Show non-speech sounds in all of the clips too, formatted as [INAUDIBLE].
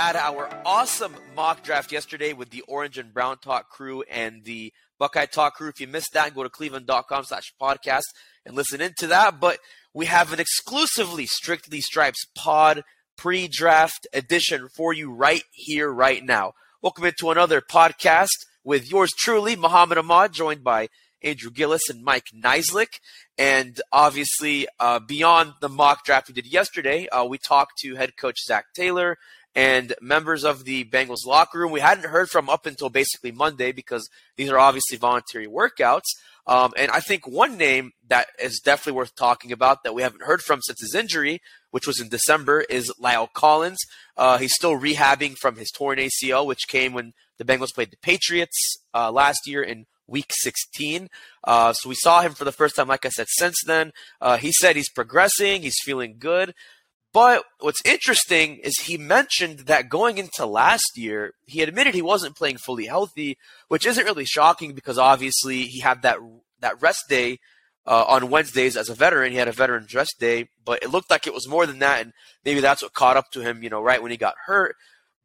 had our awesome mock draft yesterday with the Orange and Brown Talk crew and the Buckeye Talk crew. If you missed that, go to cleveland.com slash podcast and listen into that. But we have an exclusively Strictly Stripes pod pre-draft edition for you right here, right now. Welcome into another podcast with yours truly, Mohammad Ahmad, joined by Andrew Gillis and Mike Niziolek. And obviously, uh, beyond the mock draft we did yesterday, uh, we talked to head coach Zac Taylor and members of the Bengals locker room. We hadn't heard from up until basically Monday because these are obviously voluntary workouts. Um, and I think one name that is definitely worth talking about that we haven't heard from since his injury, which was in December, is La'el Collins. Uh, he's still rehabbing from his torn ACL, which came when the Bengals played the Patriots uh, last year in week 16. Uh, so we saw him for the first time, like I said, since then. Uh, he said he's progressing, he's feeling good. But what's interesting is he mentioned that going into last year, he admitted he wasn't playing fully healthy, which isn't really shocking because obviously he had that that rest day uh, on Wednesdays as a veteran. He had a veteran rest day, but it looked like it was more than that, and maybe that's what caught up to him, you know, right when he got hurt.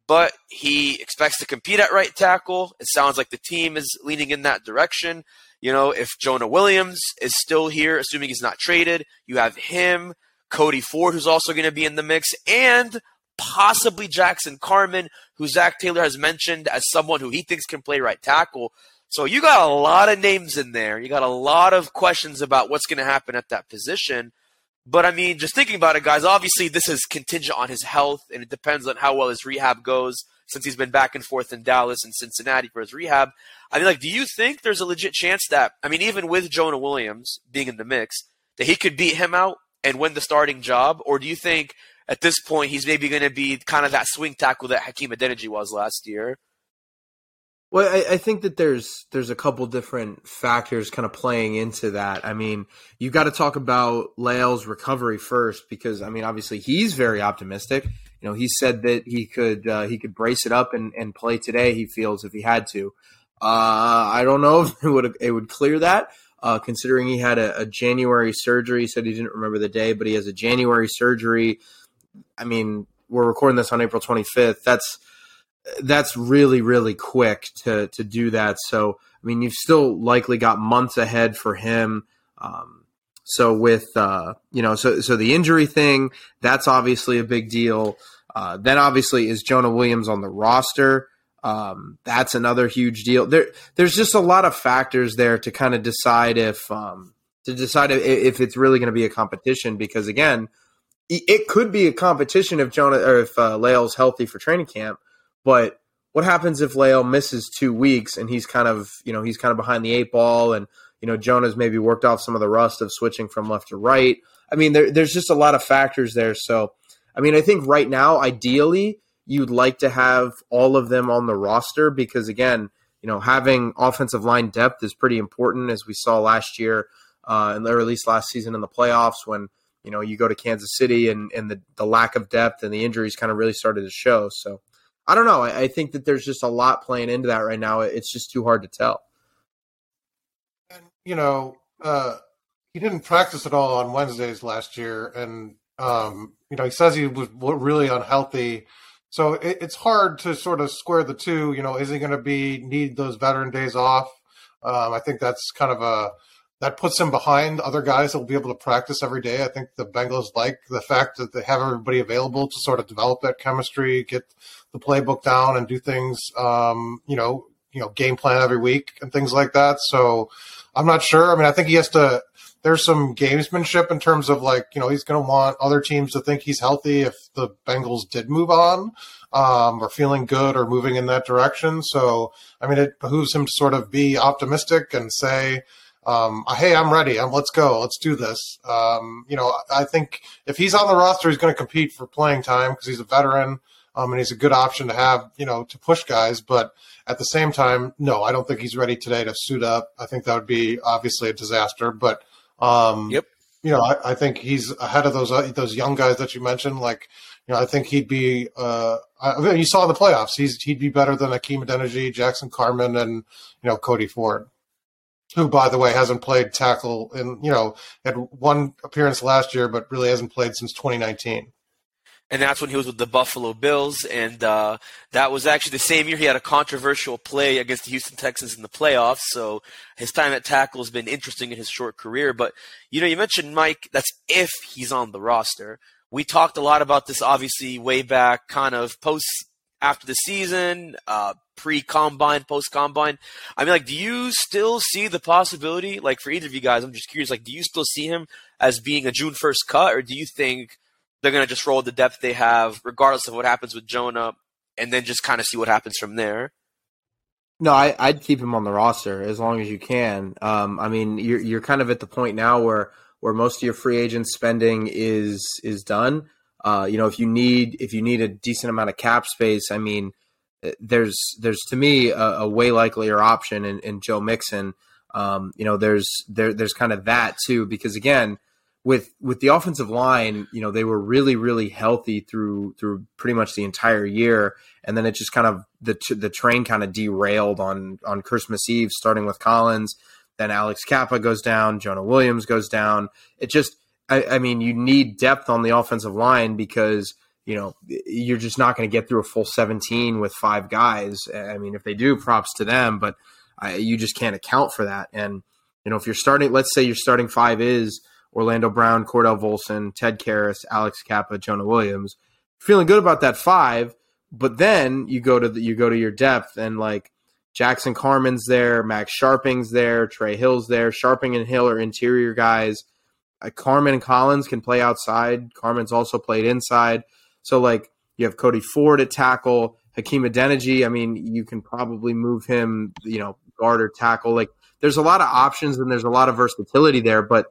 But he expects to compete at right tackle. It sounds like the team is leaning in that direction. You know, if Jonah Williams is still here, assuming he's not traded, you have him. Cody Ford, who's also going to be in the mix, and possibly Jackson Carman, who Zac Taylor has mentioned as someone who he thinks can play right tackle. So you got a lot of names in there. You got a lot of questions about what's going to happen at that position. But I mean, just thinking about it, guys, obviously this is contingent on his health, and it depends on how well his rehab goes since he's been back and forth in Dallas and Cincinnati for his rehab. I mean, like, do you think there's a legit chance that, I mean, even with Jonah Williams being in the mix, that he could beat him out and win the starting job? Or do you think at this point he's maybe going to be kind of that swing tackle that Hakeem Adeniji was last year? Well, I, I, think that there's there's a couple different factors kind of playing into that. I mean, you got to talk about La'el's recovery first because I mean, obviously he's very optimistic. You know, he said that he could uh, he could brace it up and, and play today. He feels if he had to. Uh, I don't know [LAUGHS] if it would it would clear that, uh, considering he had a, a, January surgery. He said he didn't remember the day, but he has a January surgery. I mean, we're recording this on April 25th. That's that's really really quick to to do that. So I mean, you've still likely got months ahead for him. Um, so with uh, you know, so so the injury thing, that's obviously a big deal. Uh, then obviously is Jonah Williams on the roster. Um, that's another huge deal. There, there's just a lot of factors there to kind of decide if um, to decide if, if it's really going to be a competition. Because again, it could be a competition if Jonah or if uh, La'el's healthy for training camp. But what happens if La'el misses two weeks and he's kind of you know he's kind of behind the eight ball and you know Jonah's maybe worked off some of the rust of switching from left to right. I mean, there, there's just a lot of factors there. So, I mean, I think right now, ideally, you'd like to have all of them on the roster because again, you know, having offensive line depth is pretty important as we saw last year, uh, or at least last season in the playoffs when, you know, you go to Kansas City and, and the, the lack of depth and the injuries kind of really started to show. So I don't know. I, I think that there's just a lot playing into that right now. It's just too hard to tell. And, you know, uh, he didn't practice at all on Wednesdays last year. And, um, you know, he says he was really unhealthy so it, it's hard to sort of square the two. You know, is he going to be need those veteran days off? Um, I think that's kind of a that puts him behind other guys that will be able to practice every day. I think the Bengals like the fact that they have everybody available to sort of develop that chemistry, get the playbook down, and do things. Um, you know, you know, game plan every week and things like that. So I'm not sure. I mean, I think he has to there's some gamesmanship in terms of like you know he's going to want other teams to think he's healthy if the Bengals did move on um, or feeling good or moving in that direction. So I mean, it behooves him to sort of be optimistic and say. Um, hey, I'm ready. Let's go. Let's do this. Um, you know, I think if he's on the roster, he's going to compete for playing time because he's a veteran um, and he's a good option to have, you know, to push guys. But at the same time, no, I don't think he's ready today to suit up. I think that would be obviously a disaster. But um, yep. You know, I, I, think he's ahead of those uh, those young guys that you mentioned. Like, you know, I think he'd be. Uh, I mean, you saw the playoffs. He's he'd be better than Hakeem Adeniji, Jackson Carman, and you know Cody Ford, who, by the way, hasn't played tackle in you know had one appearance last year, but really hasn't played since 2019. And that's when he was with the Buffalo Bills, and uh, that was actually the same year he had a controversial play against the Houston Texans in the playoffs. So his time at tackle has been interesting in his short career. But you know, you mentioned Mike. That's if he's on the roster. We talked a lot about this, obviously, way back, kind of post after the season, uh, pre combine, post combine. I mean, like, do you still see the possibility, like, for either of you guys? I'm just curious, like, do you still see him as being a June 1st cut, or do you think they're going to just roll the depth they have, regardless of what happens with Jonah, and then just kind of see what happens from there? No, I, would keep him on the roster as long as you can. Um, I mean, you're you're kind of at the point now where where most of your free agent spending is is done. Uh, you know, if you need if you need a decent amount of cap space, I mean, eh, there's there's to me a, a way likelier option in, in Joe Mixon. Um, you know, there's there there's kind of that too because again, with with the offensive line, you know, they were really really healthy through through pretty much the entire year, and then it just kind of the the train kind of derailed on on Christmas Eve, starting with Collins, then Alex Cappa goes down, Jonah Williams goes down. It just, I, I mean, you need depth on the offensive line because you know you're just not going to get through a full 17 with five guys. I mean, if they do, props to them, but I, you just can't account for that. And you know, if you're starting, let's say your starting five is Orlando Brown, Cordell Volson, Ted Karras, Alex Cappa, Jonah Williams. Feeling good about that five, but then you go to the, you go to your depth and like Jackson Carman's there, Max Scharping's there, Trey Hill's there. Scharping and Hill are interior guys. Uh, Carman and Collins can play outside. Carman's also played inside. So like you have Cody Ford at tackle, Hakeem Adeniji. I mean, you can probably move him, you know, guard or tackle. Like there's a lot of options and there's a lot of versatility there, but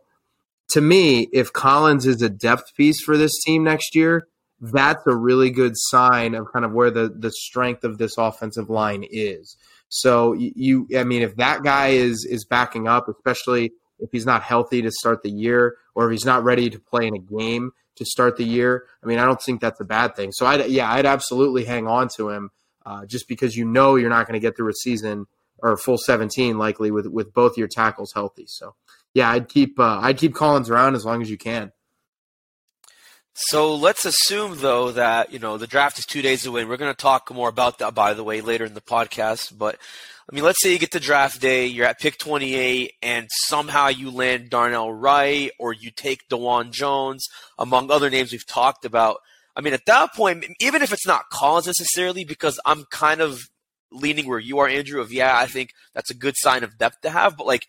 to me, if Collins is a depth piece for this team next year, that's a really good sign of kind of where the the strength of this offensive line is. So you, I mean, if that guy is is backing up, especially if he's not healthy to start the year, or if he's not ready to play in a game to start the year, I mean, I don't think that's a bad thing. So I, yeah, I'd absolutely hang on to him, uh, just because you know you're not going to get through a season or a full 17 likely with with both your tackles healthy. So yeah, I'd keep uh, I'd keep Collins around as long as you can. So let's assume though that you know the draft is two days away. We're going to talk more about that, by the way, later in the podcast. But I mean, let's say you get to draft day, you're at pick 28, and somehow you land Darnell Wright or you take Dawand Jones, among other names we've talked about. I mean, at that point, even if it's not Collins necessarily, because I'm kind of leaning where you are, Andrew. Of yeah, I think that's a good sign of depth to have. But like,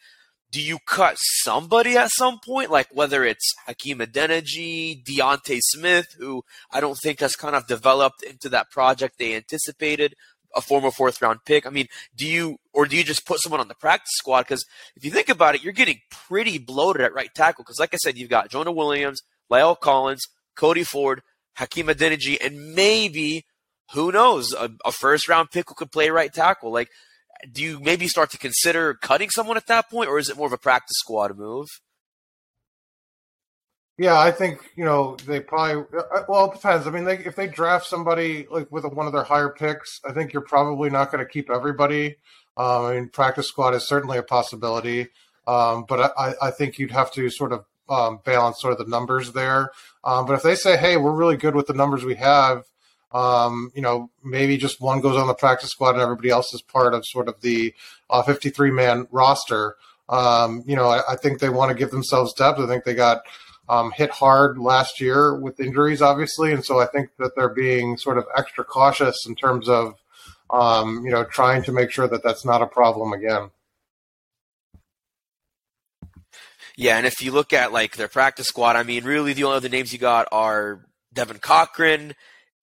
do you cut somebody at some point? Like whether it's Hakeem Adeniji, D'Ante Smith, who I don't think has kind of developed into that project they anticipated, a former fourth round pick. I mean, do you or do you just put someone on the practice squad? Because if you think about it, you're getting pretty bloated at right tackle. Because like I said, you've got Jonah Williams, La'el Collins, Cody Ford, Hakeem Adeniji, and maybe who knows a, a first round pick who could play right tackle. Like do you maybe start to consider cutting someone at that point, or is it more of a practice squad move? Yeah, I think you know they probably. Uh, well, it depends. I mean, they, if they draft somebody like with one of their higher picks, I think you're probably not going to keep everybody. Um, I mean, practice squad is certainly a possibility, um, but I, I, think you'd have to sort of um, balance sort of the numbers there. Um, but if they say, "Hey, we're really good with the numbers we have," Um, you know, maybe just one goes on the practice squad and everybody else is part of sort of the 53 uh, man roster. Um, you know, I, I, think they want to give themselves depth. I think they got um, hit hard last year with injuries, obviously, and so I think that they're being sort of extra cautious in terms of, um, you know, trying to make sure that that's not a problem again. Yeah, and if you look at like their practice squad, I mean, really the only other names you got are Devin Cochran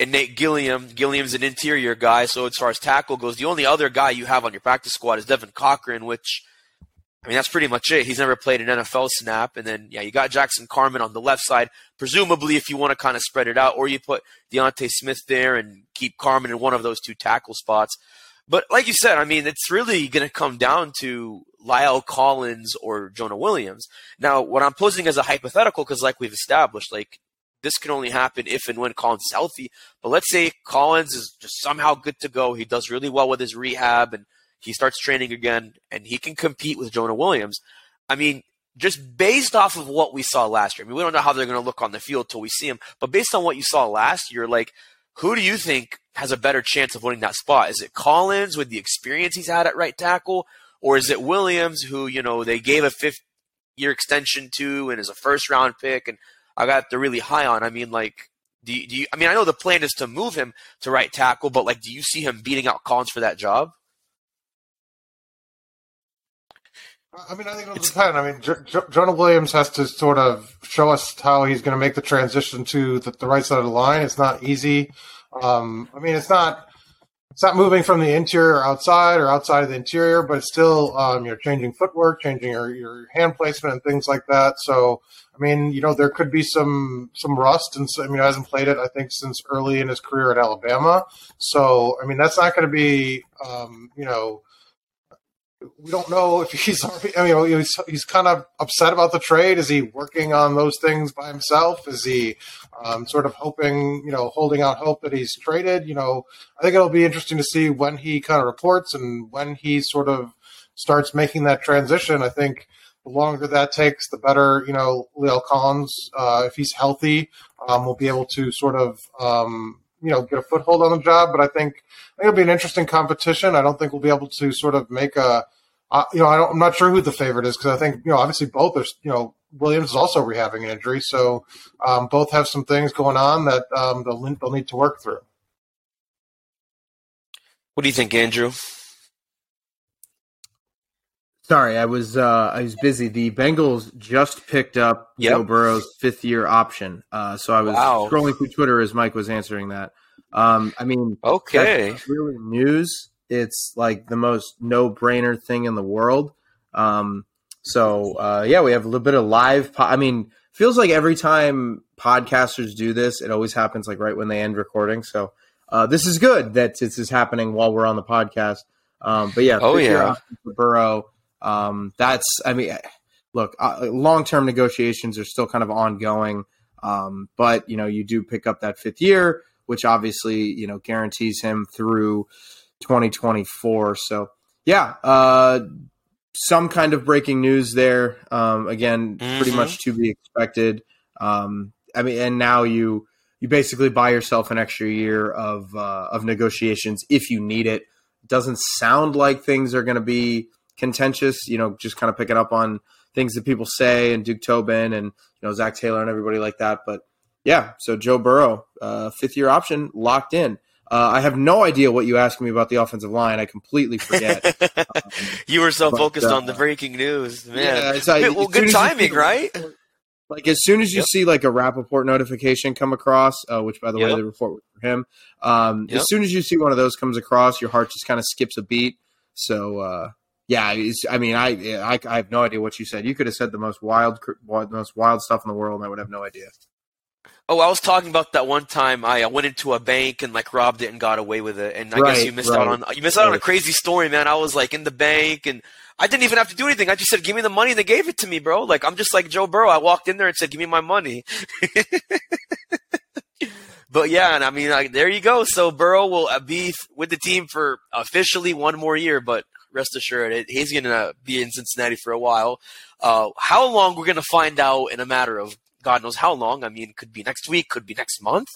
and Nate Gilliam. Gilliam's an interior guy, so as far as tackle goes, the only other guy you have on your practice squad is Devin Cochran, which I mean that's pretty much it. He's never played an NFL snap, and then yeah, you got Jackson Carman on the left side. Presumably, if you want to kind of spread it out, or you put D'Ante Smith there and keep Carman in one of those two tackle spots. But like you said, I mean, it's really going to come down to La'el Collins or Jonah Williams. Now, what I'm posing as a hypothetical, because like we've established, like this can only happen if and when Collins is healthy. But let's say Collins is just somehow good to go. He does really well with his rehab and he starts training again and he can compete with Jonah Williams. I mean, just based off of what we saw last year. I mean, we don't know how they're going to look on the field till we see them, but based on what you saw last year, like who do you think has a better chance of winning that spot? Is it Collins with the experience he's had at right tackle, or is it Williams who you know they gave a fifth year extension to and is a first round pick and I got the really high on? I mean, like. Do you, do you, I mean, I know the plan is to move him to right tackle, but like, do you see him beating out Collins for that job? I mean, I think it'll depend. I mean, J- J- Jonah Williams has to sort of show us how he's going to make the transition to the, the, right side of the line. It's not easy. Um, I mean, it's not it's not moving from the interior outside or outside of the interior, but still um, you're changing footwork, changing your, your hand placement and things like that. So, I mean, you know, there could be some some rust, and so, I mean, he hasn't played it I think since early in his career at Alabama. So, I mean, that's not going to be um, you know we don't know if he's I mean, he's, he's kind of upset about the trade. Is he working on those things by himself? Is he um, sort of hoping, you know, holding out hope that he's traded? You know, I think it'll be interesting to see when he kind of reports and when he sort of starts making that transition. I think the longer that takes, the better, you know, La'el Collins, uh, if he's healthy, um, will be able to sort of, um, you know, get a foothold on the job. But I think, it'll be an interesting competition. I don't think we'll be able to sort of make a, uh, you know, I am not sure who the favorite is because I think, you know, obviously both are, you know, Williams is also rehabbing an injury. So um, both have some things going on that um, they'll, they'll need to work through. What do you think, Andrew? Sorry, I was uh, I was busy. The Bengals just picked up yep. Joe Burrow's fifth year option, uh, so I was wow. scrolling through Twitter as Mike was answering that. Um, I mean, okay, really news. It's like the most no brainer thing in the world. Um, so uh, yeah, we have a little bit of live. Po- I mean, feels like every time podcasters do this, it always happens like right when they end recording. So uh, this is good that this is happening while we're on the podcast. Um, but yeah, oh yeah, Burrow. Um, that's I mean, look, uh, long term negotiations are still kind of ongoing. Um, but you know, you do pick up that fifth year, which obviously you know guarantees him through 2024. So yeah, uh, some kind of breaking news there. Um, again, mm-hmm. pretty much to be expected. Um, I mean, and now you you basically buy yourself an extra year of uh, of negotiations if you need it. Doesn't sound like things are going to be contentious. You know, just kind of picking up on things that people say and Duke Tobin and you know Zac Taylor and everybody like that. But yeah, so Joe Burrow, uh, fifth year option locked in. Uh, I have no idea what you asked me about the offensive line. I completely forget. [LAUGHS] um, you were so but, focused uh, on the breaking news, man. Yeah, well, good timing, right? Like as soon as you yep. see like a Rapoport notification come across, uh, which by the yep. way the report was for him. Um, yep. As soon as you see one of those comes across, your heart just kind of skips a beat. So uh, yeah, I mean, I, I, I have no idea what you said. You could have said the most wild, most wild stuff in the world, and I would have no idea. Oh, I was talking about that one time I went into a bank and like robbed it and got away with it, and I right, guess you missed right. out on you missed out on a crazy story, man. I was like in the bank and I didn't even have to do anything. I just said, "Give me the money," and they gave it to me, bro. Like I'm just like Joe Burrow. I walked in there and said, "Give me my money." [LAUGHS] but yeah, and I mean, like, there you go. So Burrow will uh, be with the team for officially one more year, but rest assured, he's going to be in Cincinnati for a while. Uh, how long we're going to find out in a matter of God knows how long. I mean, could be next week, could be next month,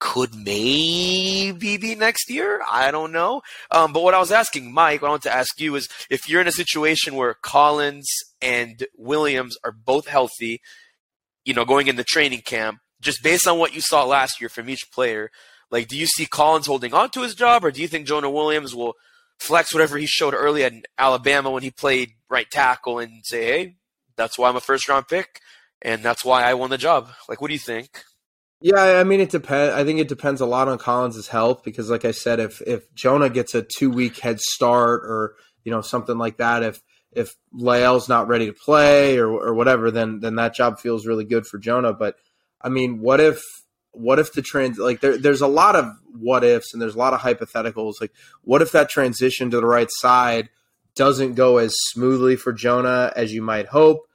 could maybe be next year. I don't know. Um, but what I was asking Mike, what I want to ask you is if you're in a situation where Collins and Williams are both healthy, you know, going into training camp, just based on what you saw last year from each player, like, do you see Collins holding on to his job, or do you think Jonah Williams will flex whatever he showed early at Alabama when he played right tackle and say, hey, that's why I'm a first round pick? and that's why I won the job. Like, what do you think? Yeah, I mean, it depends. I think it depends a lot on Collins' health because, like I said, if if Jonah gets a two week head start or you know something like that, if if La'el's not ready to play or or whatever, then then that job feels really good for Jonah. But I mean, what if what if the trans like there, there's a lot of what ifs and there's a lot of hypotheticals. Like, what if that transition to the right side doesn't go as smoothly for Jonah as you might hope?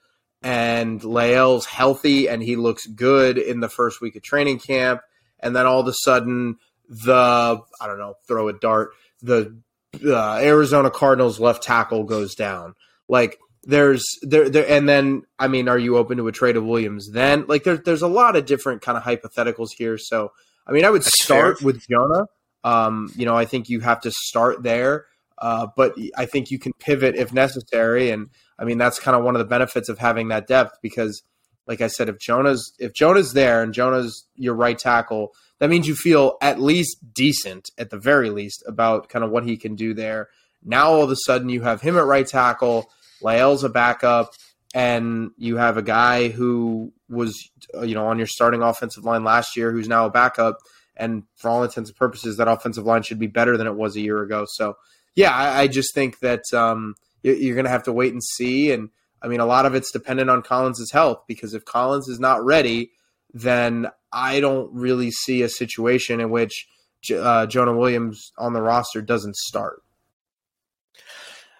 and La'el's healthy and he looks good in the first week of training camp, and then all of a sudden the I don't know, throw a dart, the uh, Arizona Cardinals left tackle goes down. Like there's there there and then I mean, are you open to a trade of Williams? Then like there's there's a lot of different kind of hypotheticals here. So I mean, I would That's start fair. with Jonah. Um, you know, I think you have to start there, uh, but I think you can pivot if necessary. And I mean, that's kind of one of the benefits of having that depth because, like I said, if Jonah's if Jonah's there and Jonah's your right tackle, that means you feel at least decent, at the very least, about kind of what he can do there. Now all of a sudden you have him at right tackle, La'el's a backup, and you have a guy who was you know on your starting offensive line last year who's now a backup. And for all intents and purposes, that offensive line should be better than it was a year ago. So, yeah, I, I just think that um, you're going to have to wait and see. And I mean, a lot of it's dependent on Collins' health because if Collins is not ready, then I don't really see a situation in which uh, Jonah Williams on the roster doesn't start.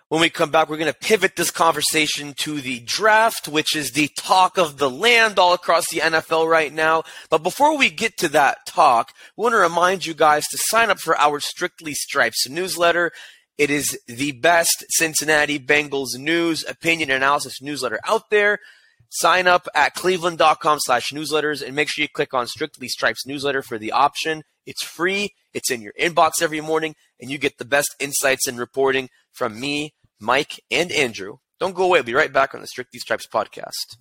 When we come back, we're going to pivot this conversation to the draft, which is the talk of the land all across the NFL right now. But before we get to that talk, we want to remind you guys to sign up for our Strictly Stripes newsletter. It is the best Cincinnati Bengals news, opinion, analysis newsletter out there. Sign up at cleveland.com slash newsletters and make sure you click on Strictly Stripes newsletter for the option. It's free. It's in your inbox every morning and you get the best insights and reporting from me Mike, and Andrew. Don't go away. We'll be right back on the Strictly Stripes podcast.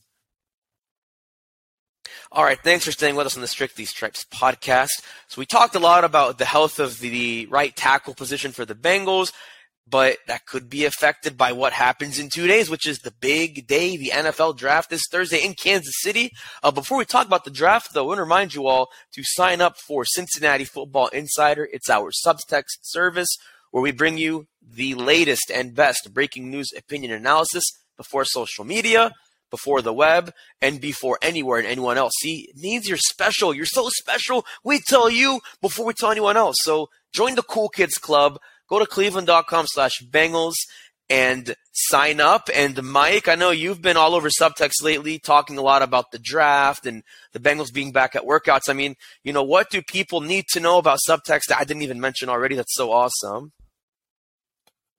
All right, thanks for staying with us on the Strictly Stripes podcast. So we talked a lot about the health of the right tackle position for the Bengals, but that could be affected by what happens in two days, which is the big day, the NFL draft this Thursday in Kansas City. Uh, before we talk about the draft, though, I want to remind you all to sign up for Cincinnati Football Insider. It's our subtext service where we bring you the latest and best breaking news opinion analysis before social media, before the web, and before anywhere and anyone else. See, it means you're special. You're so special. We tell you before we tell anyone else. So join the Cool Kids Club. Go to cleveland.com slash Bengals and sign up. And Mike, I know you've been all over subtext lately, talking a lot about the draft and the Bengals being back at workouts. I mean, you know, what do people need to know about subtext that I didn't even mention already? That's so awesome.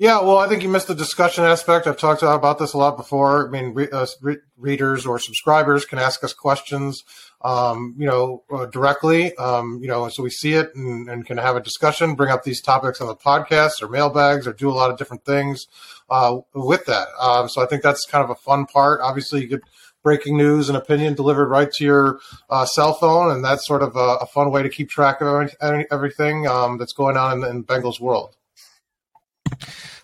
Yeah, well, I think you missed the discussion aspect. I've talked about this a lot before. I mean, re- uh, re- readers or subscribers can ask us questions, um, you know, uh, directly, um, you know, so we see it and, and, can have a discussion, bring up these topics on the podcast or mailbags or do a lot of different things uh, with that. Um, so I think that's kind of a fun part. Obviously, you get breaking news and opinion delivered right to your uh, cell phone, and that's sort of a, a, fun way to keep track of everything um, that's going on in, in Bengals world.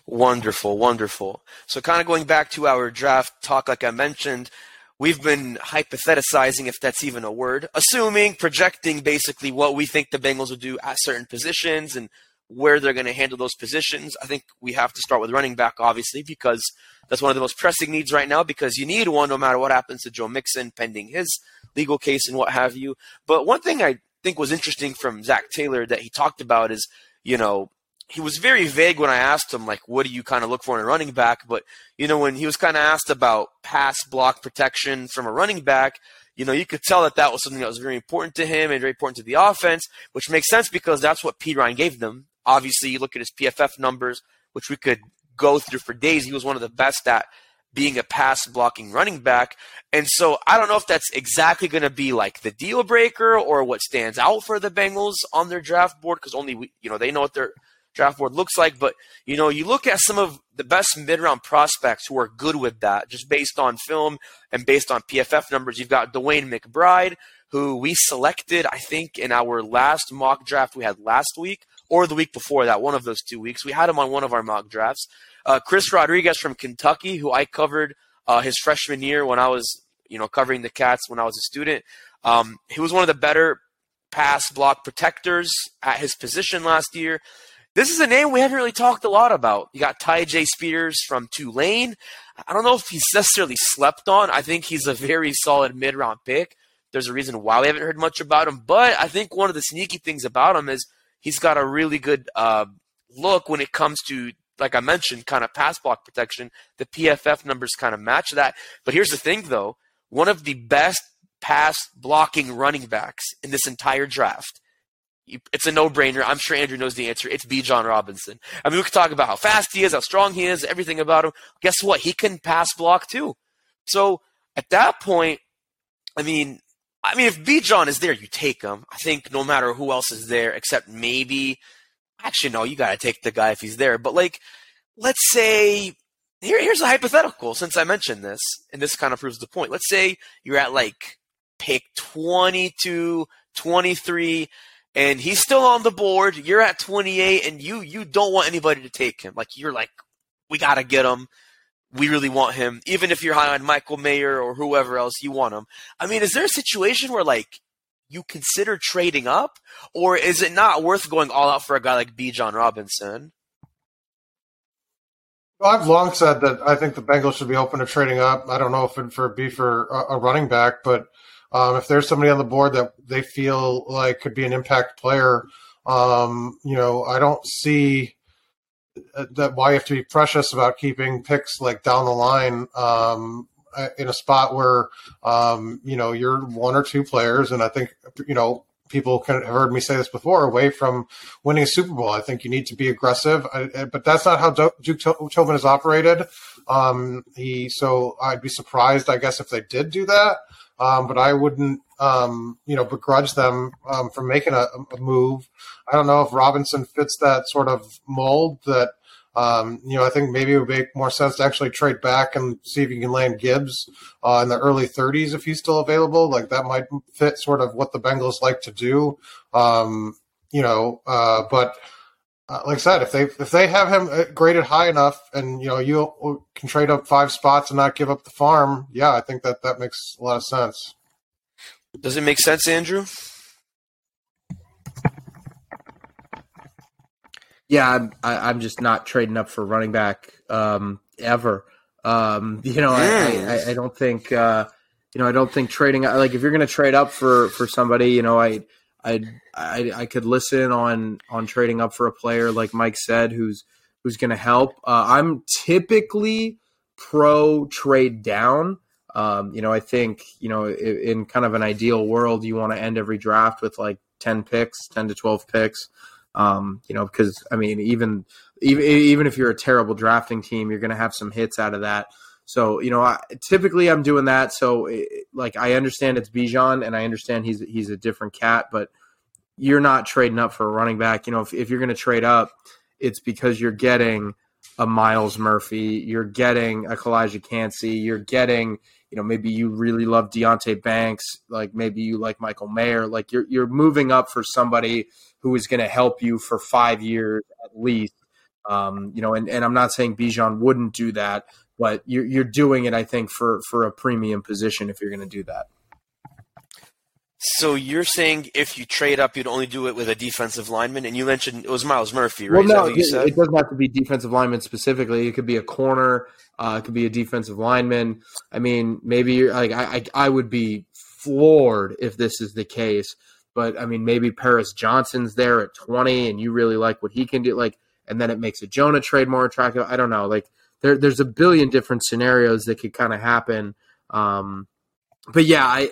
Wonderful, wonderful. So, kind of going back to our draft talk, like I mentioned, we've been hypothesizing, if that's even a word, assuming, projecting basically what we think the Bengals will do at certain positions and where they're going to handle those positions. I think we have to start with running back, obviously, because that's one of the most pressing needs right now, because you need one no matter what happens to Joe Mixon, pending his legal case and what have you. But one thing I think was interesting from Zac Taylor that he talked about is, you know, he was very vague when I asked him, like, what do you kind of look for in a running back? But, you know, when he was kind of asked about pass block protection from a running back, you know, you could tell that that was something that was very important to him and very important to the offense, which makes sense because that's what Perine gave them. Obviously, you look at his PFF numbers, which we could go through for days. He was one of the best at being a pass blocking running back. And so I don't know if that's exactly going to be like the deal breaker or what stands out for the Bengals on their draft board because only we, you know, they know what they're draft board looks like. But you know, you look at some of the best mid round prospects who are good with that, just based on film and based on PFF numbers. You've got DeWayne McBride, who we selected, I think, in our last mock draft we had last week or the week before that, one of those two weeks. We had him on one of our mock drafts. Uh, Chris Rodriguez from Kentucky, who I covered uh, his freshman year when I was, you know, covering the Cats when I was a student. Um, he was one of the better pass block protectors at his position last year. This is a name we haven't really talked a lot about. You got Tyjae Spears from Tulane. I don't know if he's necessarily slept on. I think he's a very solid mid round pick. There's a reason why we haven't heard much about him. But I think one of the sneaky things about him is he's got a really good uh, look when it comes to, like I mentioned, kind of pass block protection. The PFF numbers kind of match that. But here's the thing, though one of the best pass blocking running backs in this entire draft it's a no-brainer. I'm sure Andrew knows the answer. It's Bijan Robinson. I mean, we could talk about how fast he is, how strong he is, everything about him. Guess what? He can pass block too. So at that point, I mean, I mean, if Bijan is there, you take him. I think no matter who else is there, except maybe, actually, no, you got to take the guy if he's there. But like, let's say here, here's a hypothetical. Since I mentioned this, and this kind of proves the point. Let's say you're at like pick 22, 23 and he's still on the board. You're at 28, and you you don't want anybody to take him. Like you're like, we gotta get him. We really want him. Even if you're high on Michael Mayer or whoever else, you want him. I mean, is there a situation where like you consider trading up, or is it not worth going all out for a guy like Bijan Robinson? Well, I've long said that I think the Bengals should be open to trading up. I don't know if it for be for a running back, but um, if there's somebody on the board that they feel like could be an impact player, um, you know, I don't see uh, that why you have to be precious about keeping picks like down the line um, uh, in a spot where um, you know you're one or two players, and I think you know people can have heard me say this before away from winning a Super Bowl. I think you need to be aggressive, I, but that's not how Duke Tobin has operated. Um, he so I'd be surprised, I guess, if they did do that um, but I wouldn't, um, you know, begrudge them um, for making a, a, move. I don't know if Robinson fits that sort of mold that, um, you know, I think maybe it would make more sense to actually trade back and see if you can land Gibbs uh, in the early 30s if he's still available. Like that might fit sort of what the Bengals like to do, um, you know, uh, but – uh, like I said, if they if they have him uh, graded high enough, and you know you can trade up five spots and not give up the farm, yeah, I think that that makes a lot of sense. Does it make sense, Andrew? Yeah, I'm, I, am just not trading up for running back um, ever. Um, [LAUGHS] you know, I, I, I, don't think uh, you know I don't think trading like if you're going to trade up for for somebody, you know, I I'd, I I could listen on on trading up for a player like Mike said who's who's going to help. Uh, I'm typically pro trade down. Um, you know, I think you know in, in kind of an ideal world, you want to end every draft with like ten picks, ten to twelve picks. Um, you know, because I mean, even even even if you're a terrible drafting team, you're going to have some hits out of that. So you know, I, typically I'm doing that. So it, like I understand it's Bijan, and I understand he's he's a different cat, but you're not trading up for a running back. You know, if, if you're going to trade up, it's because you're getting a Myles Murphy, you're getting a Calijah Kancey, you're getting you know maybe you really love Deonte Banks, like maybe you like Michael Mayer, like you're you're moving up for somebody who is going to help you for five years at least. Um, you know, and, and I'm not saying Bijan wouldn't do that, but you're, you're doing it, I think, for, for a premium position if you're going to do that. So you're saying if you trade up, you'd only do it with a defensive lineman, and you mentioned it was Myles Murphy, right? Well, no, it, it, doesn't have to be defensive lineman specifically. It could be a corner. Uh, it could be a defensive lineman. I mean, maybe like I, I, I would be floored if this is the case. But I mean, maybe Paris Johnson's there at 20, and you really like what he can do. Like, and then it makes a Jonah trade more attractive. I don't know. Like, there, there's a billion different scenarios that could kind of happen. Um, but yeah, I,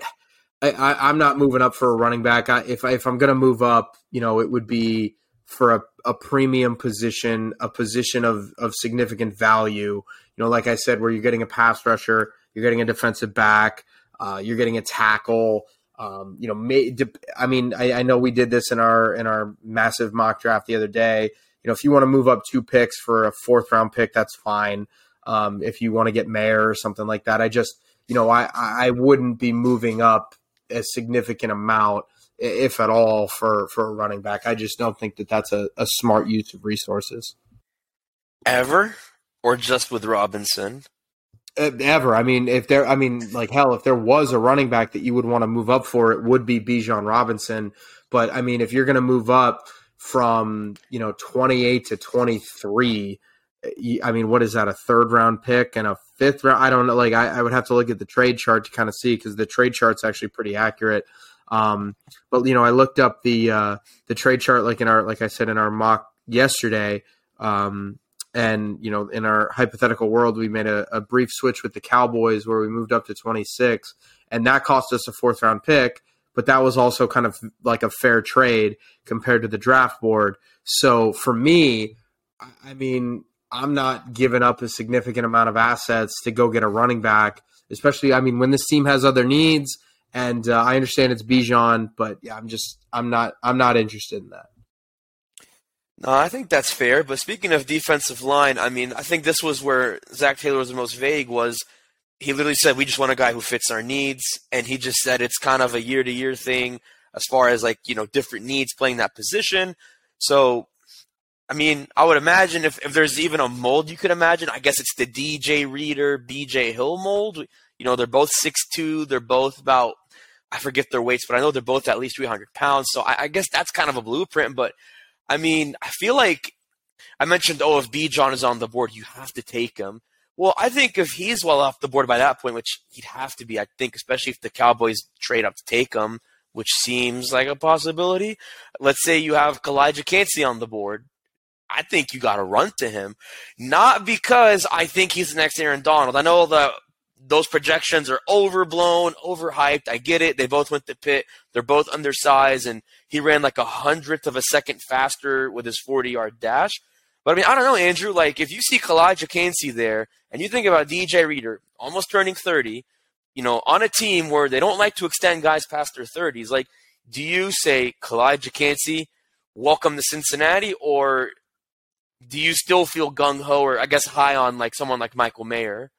I, am not moving up for a running back. I, if I, if I'm going to move up, you know, it would be for a, a premium position, a position of of significant value. You know, like I said, where you're getting a pass rusher, you're getting a defensive back, uh, you're getting a tackle. Um, you know, may, I mean, I, I know we did this in our in our massive mock draft the other day you know, if you want to move up two picks for a fourth round pick, that's fine. Um, if you want to get Mayer or something like that, I just, you know, I, I wouldn't be moving up a significant amount, if at all, for, for a running back. I just don't think that that's a, a smart use of resources. Ever? Or just with Robinson? ever. I mean, if there, I mean, like hell, if there was a running back that you would want to move up for, it would be Bijan Robinson. But I mean, if you're going to move up, from you know 28 to 23 i mean what is that a third round pick and a fifth round? I don't know like i, I would have to look at the trade chart to kind of see because the trade chart's actually pretty accurate. Um, but you know i looked up the uh, the trade chart like in our like i said in our mock yesterday um, and you know in our hypothetical world we made a, a brief switch with the cowboys where we moved up to 26 and that cost us a fourth round pick but that was also kind of like a fair trade compared to the draft board. So for me, I mean, I'm not giving up a significant amount of assets to go get a running back, especially, I mean, when this team has other needs. And uh, I understand it's Bijan, but yeah, I'm just, I'm not, I'm not interested in that. No, I think that's fair. But speaking of defensive line, I mean, I think this was where Zac Taylor was the most vague. Was he literally said we just want a guy who fits our needs, and he just said it's kind of a year to year thing as far as like you know different needs playing that position. So, I mean, I would imagine if if there's even a mold you could imagine, I guess it's the DJ Reader, BJ Hill mold. You know, they're both six two. They're both about I forget their weights, but I know they're both at least 300 pounds. So I, I guess that's kind of a blueprint. But I mean, I feel like I mentioned, oh, if Bijan is on the board, you have to take him. Well, I think if he's well off the board by that point, which he'd have to be, I think, especially if the Cowboys trade up to take him, which seems like a possibility. Let's say you have Calijah Kancey on the board. I think you got to run to him, not because I think he's the next Aaron Donald. I know the those projections are overblown, overhyped. I get it. They both went to Pitt. They're both undersized, and he ran like a hundredth of a second faster with his 40 yard dash. But I mean, I don't know, Andrew. Like, if you see Calijah Kancey there, and you think about DJ Reader, almost turning 30, you know, on a team where they don't like to extend guys past their 30s, like, do you say Calijah Kancey, welcome to Cincinnati, or do you still feel gung ho, or I guess high on like someone like Michael Mayer?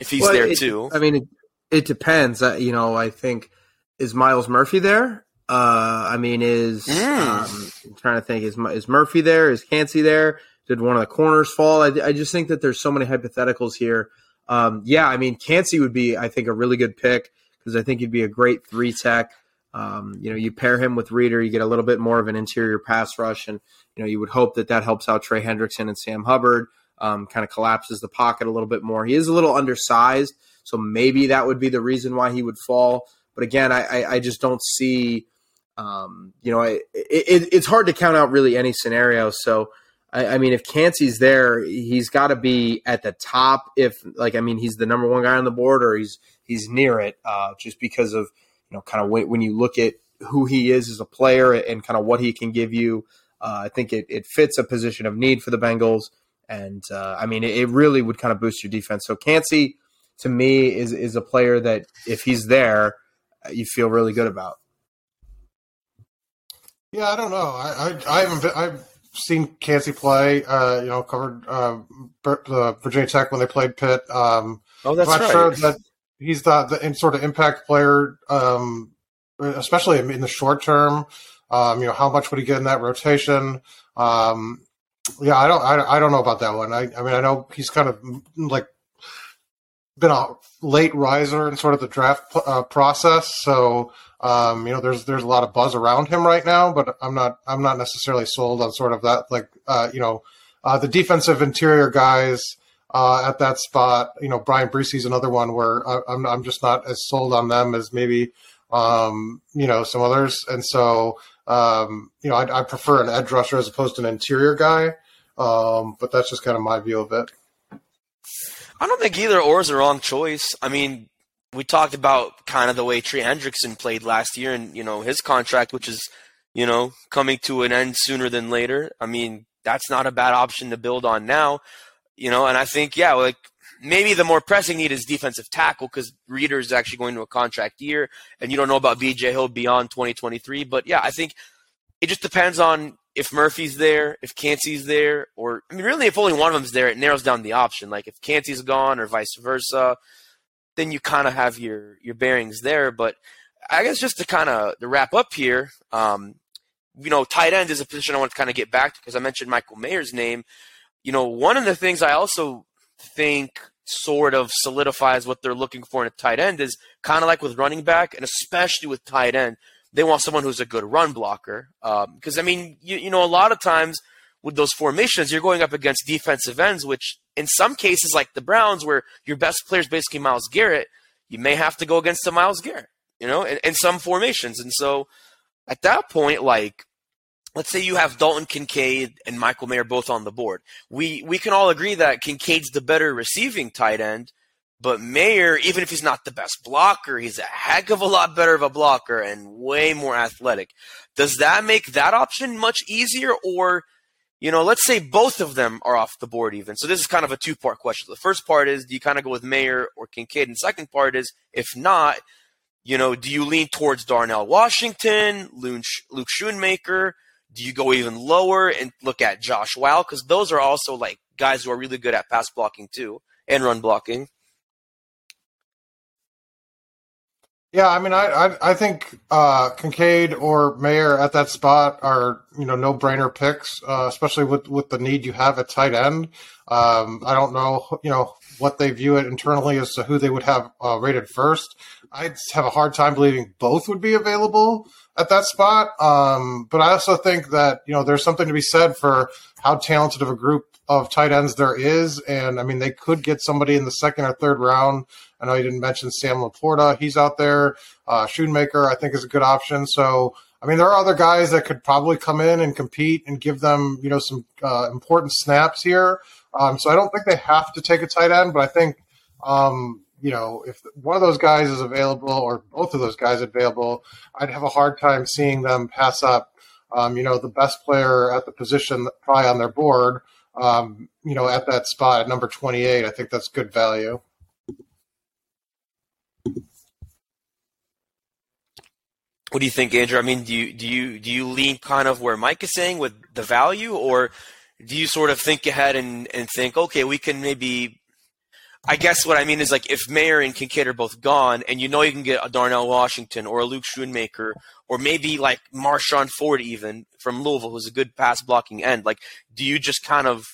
if he's well, there it, too. I mean, it, it depends. Uh, you know, I think is Myles Murphy there. Uh, I mean, is mm. um, I'm trying to think is is Murphy there? Is Kancey there? Did one of the corners fall? I, I just think that there's so many hypotheticals here. Um, yeah, I mean, Kancey would be, I think, a really good pick because I think he'd be a great three tech. Um, you know, you pair him with Reader, you get a little bit more of an interior pass rush, and you know, you would hope that that helps out Trey Hendrickson and Sam Hubbard um, kind of collapses the pocket a little bit more. He is a little undersized, so maybe that would be the reason why he would fall. But again, I, I, I just don't see, um, you know, I, it, it's hard to count out really any scenario. So, I, I mean, if Kancey's there, he's got to be at the top. If like, I mean, he's the number one guy on the board, or he's he's near it, uh, just because of you know, kind of when, when you look at who he is as a player and kind of what he can give you. Uh, I think it, it fits a position of need for the Bengals. And uh, I mean, it, it, really would kind of boost your defense. So Kancey, to me, is is a player that if he's there, you feel really good about. Yeah, I don't know. I I, I haven't been, I've seen Kancey play. Uh, you know, covered uh, the Virginia Tech when they played Pitt. Um, oh, that's I'm not right. Sure that he's the, the sort of impact player, um, especially in the short term. Um, you know, how much would he get in that rotation? Um, yeah, I don't, I, I don't know about that one. I, I mean, I know he's kind of like been a late riser in sort of the draft uh, process, so um, you know, there's there's a lot of buzz around him right now, but I'm not I'm not necessarily sold on sort of that like uh, you know uh, the defensive interior guys uh, at that spot. You know, Bryan Bresee is another one where I, I'm I'm just not as sold on them as maybe um, you know some others, and so um, you know, I, I, prefer an edge rusher as opposed to an interior guy. Um, but that's just kind of my view of it. I don't think either or is the wrong choice. I mean, we talked about kind of the way Trey Hendrickson played last year and, you know, his contract, which is, you know, coming to an end sooner than later. I mean, that's not a bad option to build on now, you know, and I think, yeah, like maybe the more pressing need is defensive tackle because Reader is actually going to a contract year, and you don't know about BJ Hill beyond 2023. But yeah, I think it just depends on if Murphy's there, if Kancey's there, or I mean, really, if only one of them's there, it narrows down the option. Like if Kancey's gone or vice versa, then you kind of have your your bearings there. But I guess just to kind of wrap up here, um, you know, tight end is a position I want to kind of get back to because I mentioned Michael Mayer's name. You know, one of the things I also think sort of solidifies what they're looking for in a tight end is kind of like with running back, and especially with tight end, they want someone who's a good run blocker. Because, um, I mean, you, you know, a lot of times with those formations, you're going up against defensive ends, which in some cases, like the Browns, where your best player is basically Myles Garrett, you may have to go against the Myles Garrett, you know, in, in some formations. And so at that point, like, let's say you have Dalton Kincaid and Michael Mayer both on the board. We we can all agree that Kincaid's the better receiving tight end, But Mayer, even if he's not the best blocker, he's a heck of a lot better of a blocker and way more athletic. Does that make that option much easier? Or, you know, let's say both of them are off the board even. So this is kind of a two part question. The first part is do you kind of go with Mayer or Kincaid? And the second part is if not, you know, do you lean towards Darnell Washington, Luke Schoonmaker? Do you go even lower and look at Josh Whyle? Because those are also like guys who are really good at pass blocking too and run blocking. Yeah, I mean, I I, I think uh, Kincaid or Mayer at that spot are you know no brainer picks, uh, especially with with the need you have at tight end. Um, I don't know you know what they view it internally as to who they would have uh, rated first. I'd have a hard time believing both would be available at that spot. Um, but I also think that you know there's something to be said for how talented of a group of tight ends there is, and I mean they could get somebody in the second or third round I know you didn't mention Sam LaPorta. He's out there. Uh, Schoonmaker, I think, is a good option. So, I mean, there are other guys that could probably come in and compete and give them, you know, some uh, important snaps here. Um, so I don't think they have to take a tight end, but I think, um, you know, if one of those guys is available or both of those guys available, I'd have a hard time seeing them pass up, um, you know, the best player at the position probably on their board, um, you know, at that spot at number 28. I think that's good value. What do you think, Andrew? I mean, do you do you do you lean kind of where Mike is saying with the value, or do you sort of think ahead and, and think, okay, we can maybe I guess what I mean is like if Mayer and Kincaid are both gone, and you know you can get a Darnell Washington or a Luke Schoonmaker, or maybe like Marshon Ford even from Louisville, who's a good pass blocking end. Like, do you just kind of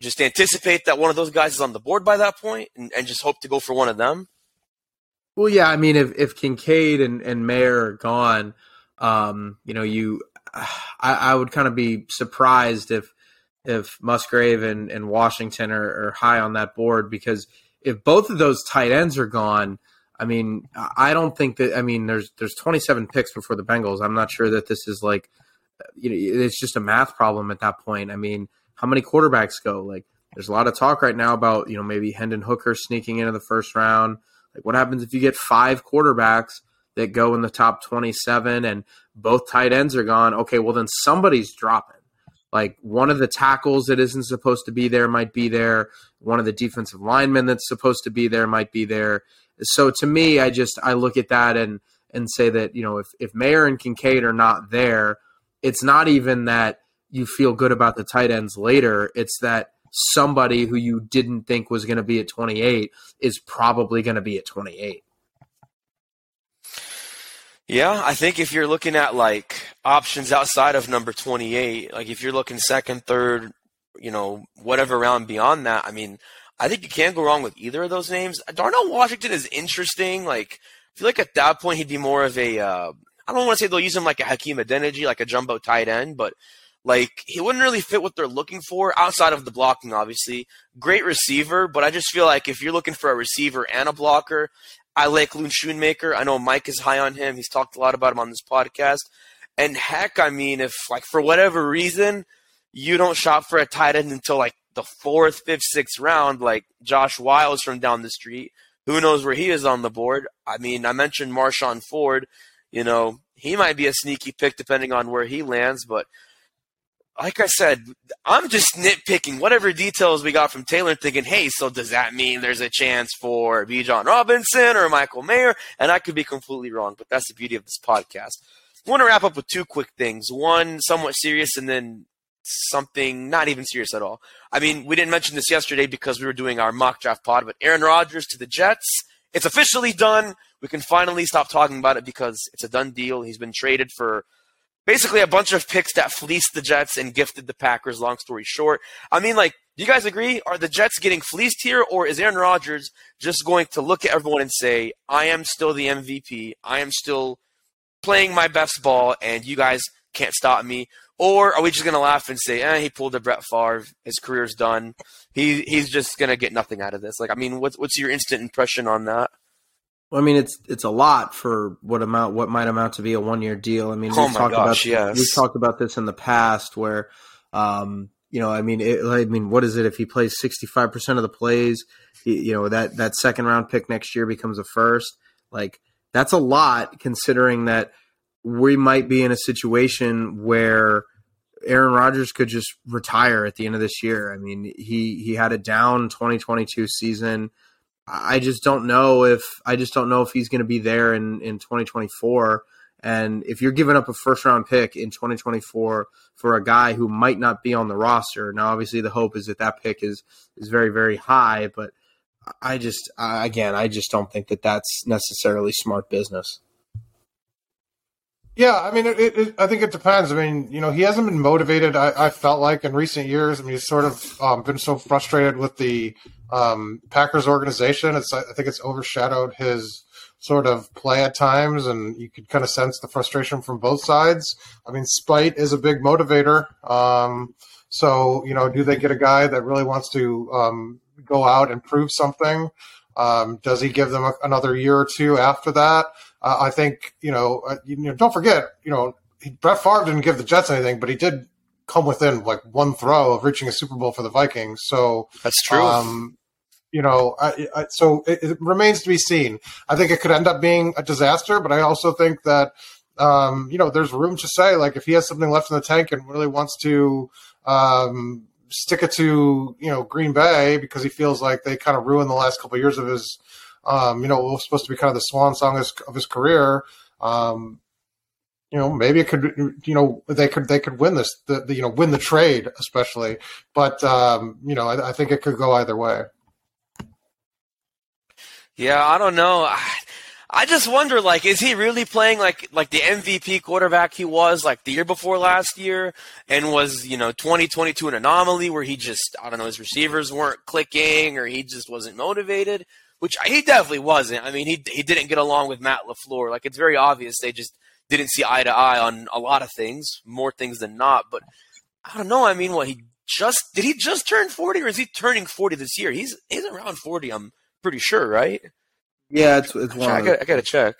just anticipate that one of those guys is on the board by that point, and, and just hope to go for one of them? Well, yeah, I mean, if if Kincaid and and Mayer are gone, um, you know, you, [SIGHS] I, I would kind of be surprised if if Musgrave and, and Washington are, are high on that board because if both of those tight ends are gone, I mean, I don't think that. I mean, there's there's 27 picks before the Bengals. I'm not sure that this is like, you know, it's just a math problem at that point. I mean, how many quarterbacks go? Like, there's a lot of talk right now about you know maybe Hendon Hooker sneaking into the first round. Like, what happens if you get five quarterbacks that go in the top 27 and both tight ends are gone? Okay, well, then somebody's dropping. Like, one of the tackles that isn't supposed to be there might be there. One of the defensive linemen that's supposed to be there might be there. So to me, I just I look at that and and say that you know if if Mayer and Kincaid are not there, it's not even that you feel good about the tight ends later. It's that somebody who you didn't think was going to be at 28 is probably going to be at 28. Yeah, I think if you're looking at like options outside of number 28, like if you're looking second, third, you know, whatever round beyond that, I mean, I think you can't go wrong with either of those names. Darnell Washington is interesting. Like, I feel like at that point he'd be more of a, uh, I don't want to say they'll use him like a Hakeem Adeniji, like a jumbo tight end, but like he wouldn't really fit what they're looking for outside of the blocking, obviously. Great receiver, but I just feel like if you're looking for a receiver and a blocker, I like Luke Schoonmaker. I know Mike is high on him. He's talked a lot about him on this podcast. And heck, I mean, if like for whatever reason you don't shop for a tight end until like the fourth, fifth, sixth round, like Josh Whyle's from down the street, who knows where he is on the board? I mean, I mentioned Marshon Ford. You know, he might be a sneaky pick depending on where he lands, but like I said, I'm just nitpicking whatever details we got from Taylor, thinking, hey, so does that mean there's a chance for Bijan Robinson or Michael Mayer? And I could be completely wrong, but that's the beauty of this podcast. I want to wrap up with two quick things. One, somewhat serious, and then something not even serious at all. I mean, we didn't mention this yesterday because we were doing our mock draft pod, but Aaron Rodgers to the Jets. It's officially done. We can finally stop talking about it because it's a done deal. He's been traded for basically a bunch of picks that fleeced the Jets and gifted the Packers. Long story short, I mean, like, do you guys agree? Are the Jets getting fleeced here, or is Aaron Rodgers just going to look at everyone and say, "I am still the MVP. I am still playing my best ball, and you guys can't stop me"? Or are we just going to laugh and say, "Eh, he pulled a Brett Favre. His career's done. He he's just going to get nothing out of this." Like, I mean, what's what's your instant impression on that? I mean, it's it's a lot for what amount what might amount to be a one year deal. I mean, oh we've talked gosh, about yes. we've talked about this in the past where, um, You know, I mean, it, I mean, what is it if he plays sixty five percent of the plays? He, you know that that second round pick next year becomes a first. Like that's a lot considering that we might be in a situation where Aaron Rodgers could just retire at the end of this year. I mean, he he had a down 2022 season. I just don't know if I just don't know if he's going to be there in in 2024. And if you're giving up a first round pick in 2024 for a guy who might not be on the roster, now obviously the hope is that that pick is is very very high, but I just again I just don't think that that's necessarily smart business. Yeah, I mean, it, it, I think it depends. I mean, you know, he hasn't been motivated. I, I felt like in recent years. I mean, he's sort of um, been so frustrated with the um, Packers organization. It's I think it's overshadowed his sort of play at times, and you could kind of sense the frustration from both sides. I mean, spite is a big motivator. Um, so, you know, do they get a guy that really wants to um, go out and prove something? Um, does he give them a, another year or two after that? Uh, I think you know, uh, you know, don't forget, you know, he, Brett Favre didn't give the Jets anything, but he did come within like one throw of reaching a Super Bowl for the Vikings. So that's true. Um, you know, I, I, so it, it, remains to be seen. I think it could end up being a disaster, but I also think that um, you know, there's room to say like if he has something left in the tank and really wants to um, stick it to you know Green Bay because he feels like they kind of ruined the last couple of years of his um, you know, was supposed to be kind of the swan song of his, of his career. Um, you know, maybe it could, you know, they could they could win this, the, the you know, win the trade, especially. But um, you know, I, I, think it could go either way. Yeah, I don't know. I, I just wonder, like, is he really playing like like the MVP quarterback he was like the year before last year, and was you know 2022 an anomaly where he just I don't know his receivers weren't clicking or he just wasn't motivated which he definitely wasn't. I mean, he he didn't get along with Matt LaFleur. Like it's very obvious they just didn't see eye to eye on a lot of things, more things than not. But I don't know. I mean, what he just did he just turn forty, or is he turning forty this year? He's he's around forty. I'm pretty sure, right? Yeah, it's it's one. I got I got to check.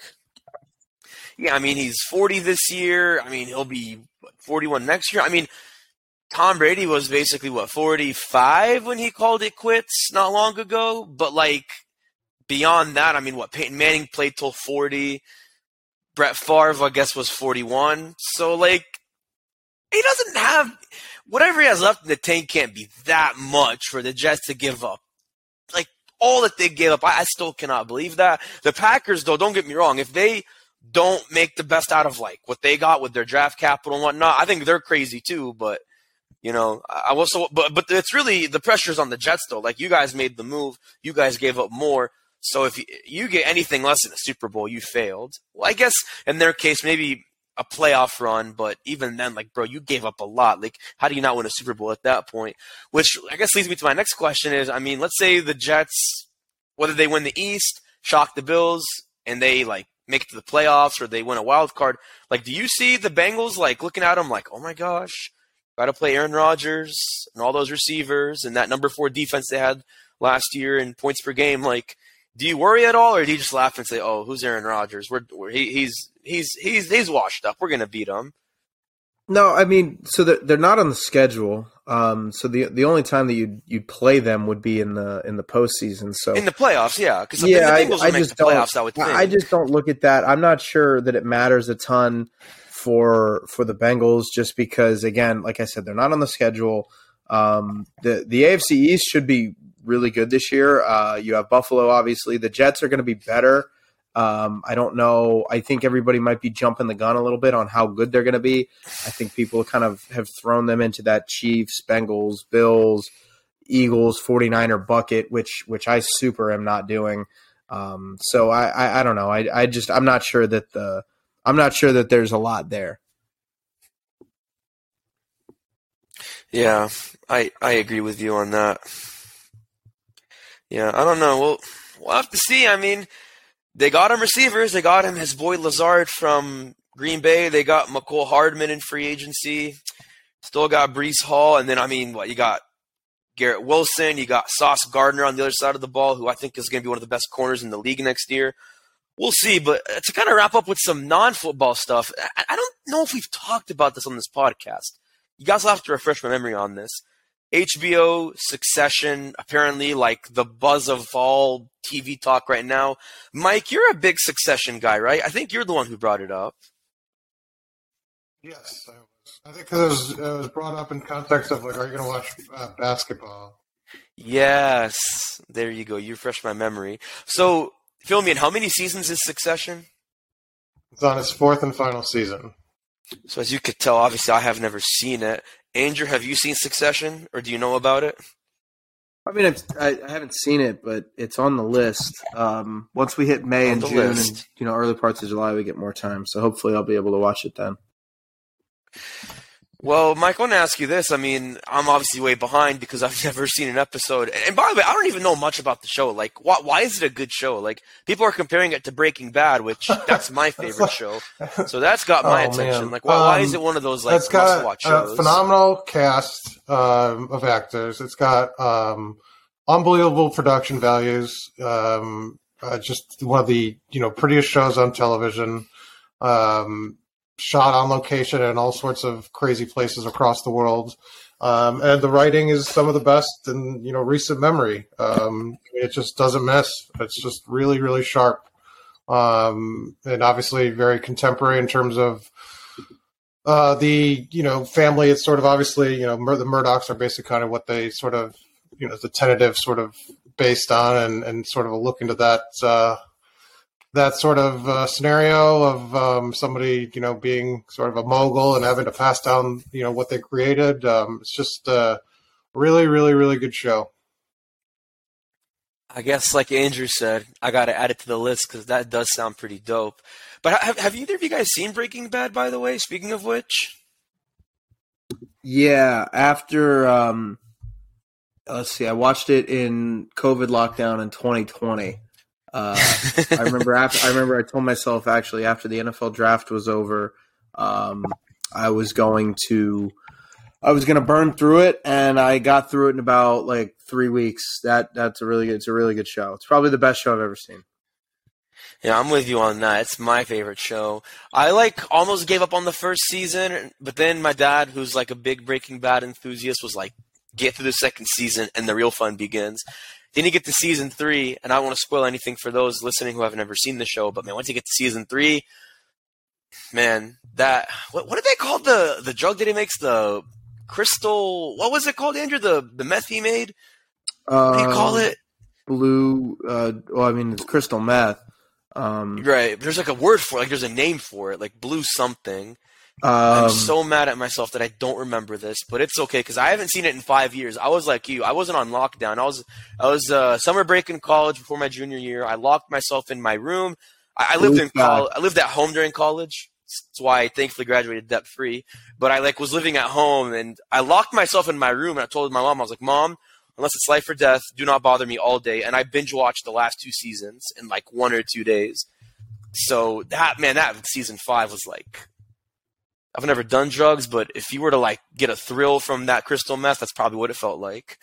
Yeah, I mean he's forty this year. I mean he'll be forty one next year. I mean. Tom Brady was basically what 45 when he called it quits not long ago, but like beyond that, I mean, what Peyton Manning played till forty. Brett Favre, I guess, was forty-one. So like, he doesn't have whatever he has left in the tank can't be that much for the Jets to give up. Like all that they gave up, I, I still cannot believe that. The Packers, though, don't get me wrong, if they don't make the best out of like what they got with their draft capital and whatnot, I think they're crazy too. But you know, I also, but but it's really the pressure's on the Jets though. Like you guys made the move, you guys gave up more. So if you, get anything less than a Super Bowl, you failed. Well, I guess in their case, maybe a playoff run, but even then, like, bro, you gave up a lot. Like, how do you not win a Super Bowl at that point? Which I guess leads me to my next question is, I mean, let's say the Jets, whether they win the East, shock the Bills, and they like make it to the playoffs, or they win a wild card. Like, do you see the Bengals like looking at them like, oh my gosh, got to play Aaron Rodgers and all those receivers and that number four defense they had last year in points per game, like do you worry at all, or do you just laugh and say, "Oh, who's Aaron Rodgers? We're, we're he, he's he's he's he's washed up. We're gonna beat him." No, I mean, so they're, they're not on the schedule. Um, so the the only time that you you play them would be in the in the postseason. So in the playoffs, yeah, because yeah, I, I just playoffs. I. I just don't look at that. I'm not sure that it matters a ton for for the Bengals, just because again, like I said, they're not on the schedule. Um, the the AFC East should be really good this year. Uh, you have Buffalo, obviously. The Jets are going to be better. Um, I don't know. I think everybody might be jumping the gun a little bit on how good they're going to be. I think people kind of have thrown them into that Chiefs, Bengals, Bills, Eagles, 49er bucket, which which I super am not doing. Um, so I, I, I don't know. I, I just I'm not sure that the I'm not sure that there's a lot there. Yeah, I I agree with you on that. Yeah, I don't know. We'll we'll have to see. I mean, they got him receivers. They got him his boy Lazard from Green Bay. They got Mecole Hardman in free agency. Still got Breece Hall, and then I mean, what you got? Garrett Wilson. You got Sauce Gardner on the other side of the ball, who I think is going to be one of the best corners in the league next year. We'll see. But uh, to kind of wrap up with some non-football stuff, I don't know if we've talked about this on this podcast. You guys will have to refresh my memory on this. HBO, Succession, apparently like the buzz of all TV talk right now. Mike, you're a big Succession guy, right? I think you're the one who brought it up. Yes, I was. I think because it was, it was brought up in context of like, are you going to watch uh, basketball? Yes, there you go. You refreshed my memory. So, fill me in. How many seasons is Succession? It's on its fourth and final season. So, as you could tell, obviously, I have never seen it. Andrew, have you seen Succession, or do you know about it? I mean, I've, I, I haven't seen it, but it's on the list. Um, once we hit May On and June, list. and you know, early parts of July, we get more time. So hopefully, I'll be able to watch it then. Well, Mike, I want to ask you this. I mean, I'm obviously way behind because I've [LAUGHS] never seen an episode. And by the way, I don't even know much about the show. Like, why, why is it a good show? Like, people are comparing it to Breaking Bad, which [LAUGHS] that's my favorite show. So that's got my Oh, attention. man. Like, why, why Um, is it one of those like it's got must-watch a shows? phenomenal cast um, of actors. It's got um, unbelievable production values. Um, uh, just one of the you know prettiest shows on television. Um, shot on location in all sorts of crazy places across the world. Um, and the writing is some of the best in you know recent memory. Um, it just doesn't miss. It's just really really sharp, um, and obviously very contemporary in terms of uh, the you know family. It's sort of obviously you know Mur- the Murdochs are basically kind of what they sort of you know the tentative sort of based on, and and sort of a look into that. Uh, that sort of uh, scenario of um, somebody, you know, being sort of a mogul and having to pass down, you know, what they created. Um, it's just a really, really, really good show. I guess, like Andrew said, I got to add it to the list because that does sound pretty dope. But have, have either of you guys seen Breaking Bad, by the way? Speaking of which, Yeah, after um, let's see, I watched it in COVID lockdown in 2020. Uh, I remember after I remember I told myself actually after the NFL draft was over, um, I was going to I was going to burn through it, and I got through it in about like three weeks. That that's a really good, it's a really good show. It's probably the best show I've ever seen. Yeah, I'm with you on that. It's my favorite show. I like almost gave up on the first season, but then my dad, who's like a big Breaking Bad enthusiast, was like, "Get through the second season, and the real fun begins." Then you get to season three, and I don't want to spoil anything for those listening who have never seen the show. But man, once you get to season three, man, that what what did they call the the drug that he makes the crystal? What was it called, Andrew? The the meth he made? What do you call Um, it? Blue. Uh, well, I mean, it's crystal meth. Um, Right. There's like a word for it. Like there's a name for it. Like blue something. Um, I'm so mad at myself that I don't remember this, but it's okay because I haven't seen it in five years. I was like you. I wasn't on lockdown. I was I was uh, summer break in college before my junior year. I locked myself in my room. I, I lived in college. I lived at home during college. That's why I thankfully graduated debt free. But I like was living at home and I locked myself in my room and I told my mom I was like, "Mom, unless it's life or death, do not bother me all day." And I binge watched the last two seasons in like one or two days. So that man, that season five was like I've never done drugs, but if you were to like get a thrill from that crystal meth, that's probably what it felt like.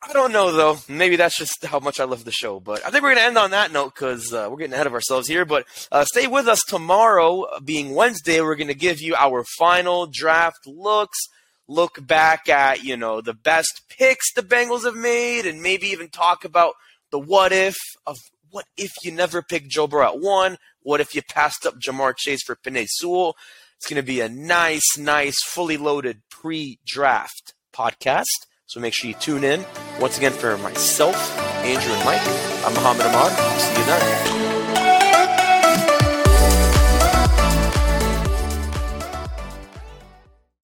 I don't know though. Maybe that's just how much I love the show. But I think we're gonna end on that note because uh, we're getting ahead of ourselves here. But uh, stay with us tomorrow, being Wednesday. We're gonna give you our final draft looks. Look back at you know the best picks the Bengals have made, and maybe even talk about the what if of what if you never picked Joe Burrow at one. What if you passed up Ja'Marr Chase for Penei Sewell? It's going to be a nice, nice, fully loaded pre draft podcast. So make sure you tune in. Once again, for myself, Andrew, and Mike, I'm Mohammad Ahmad. See you then.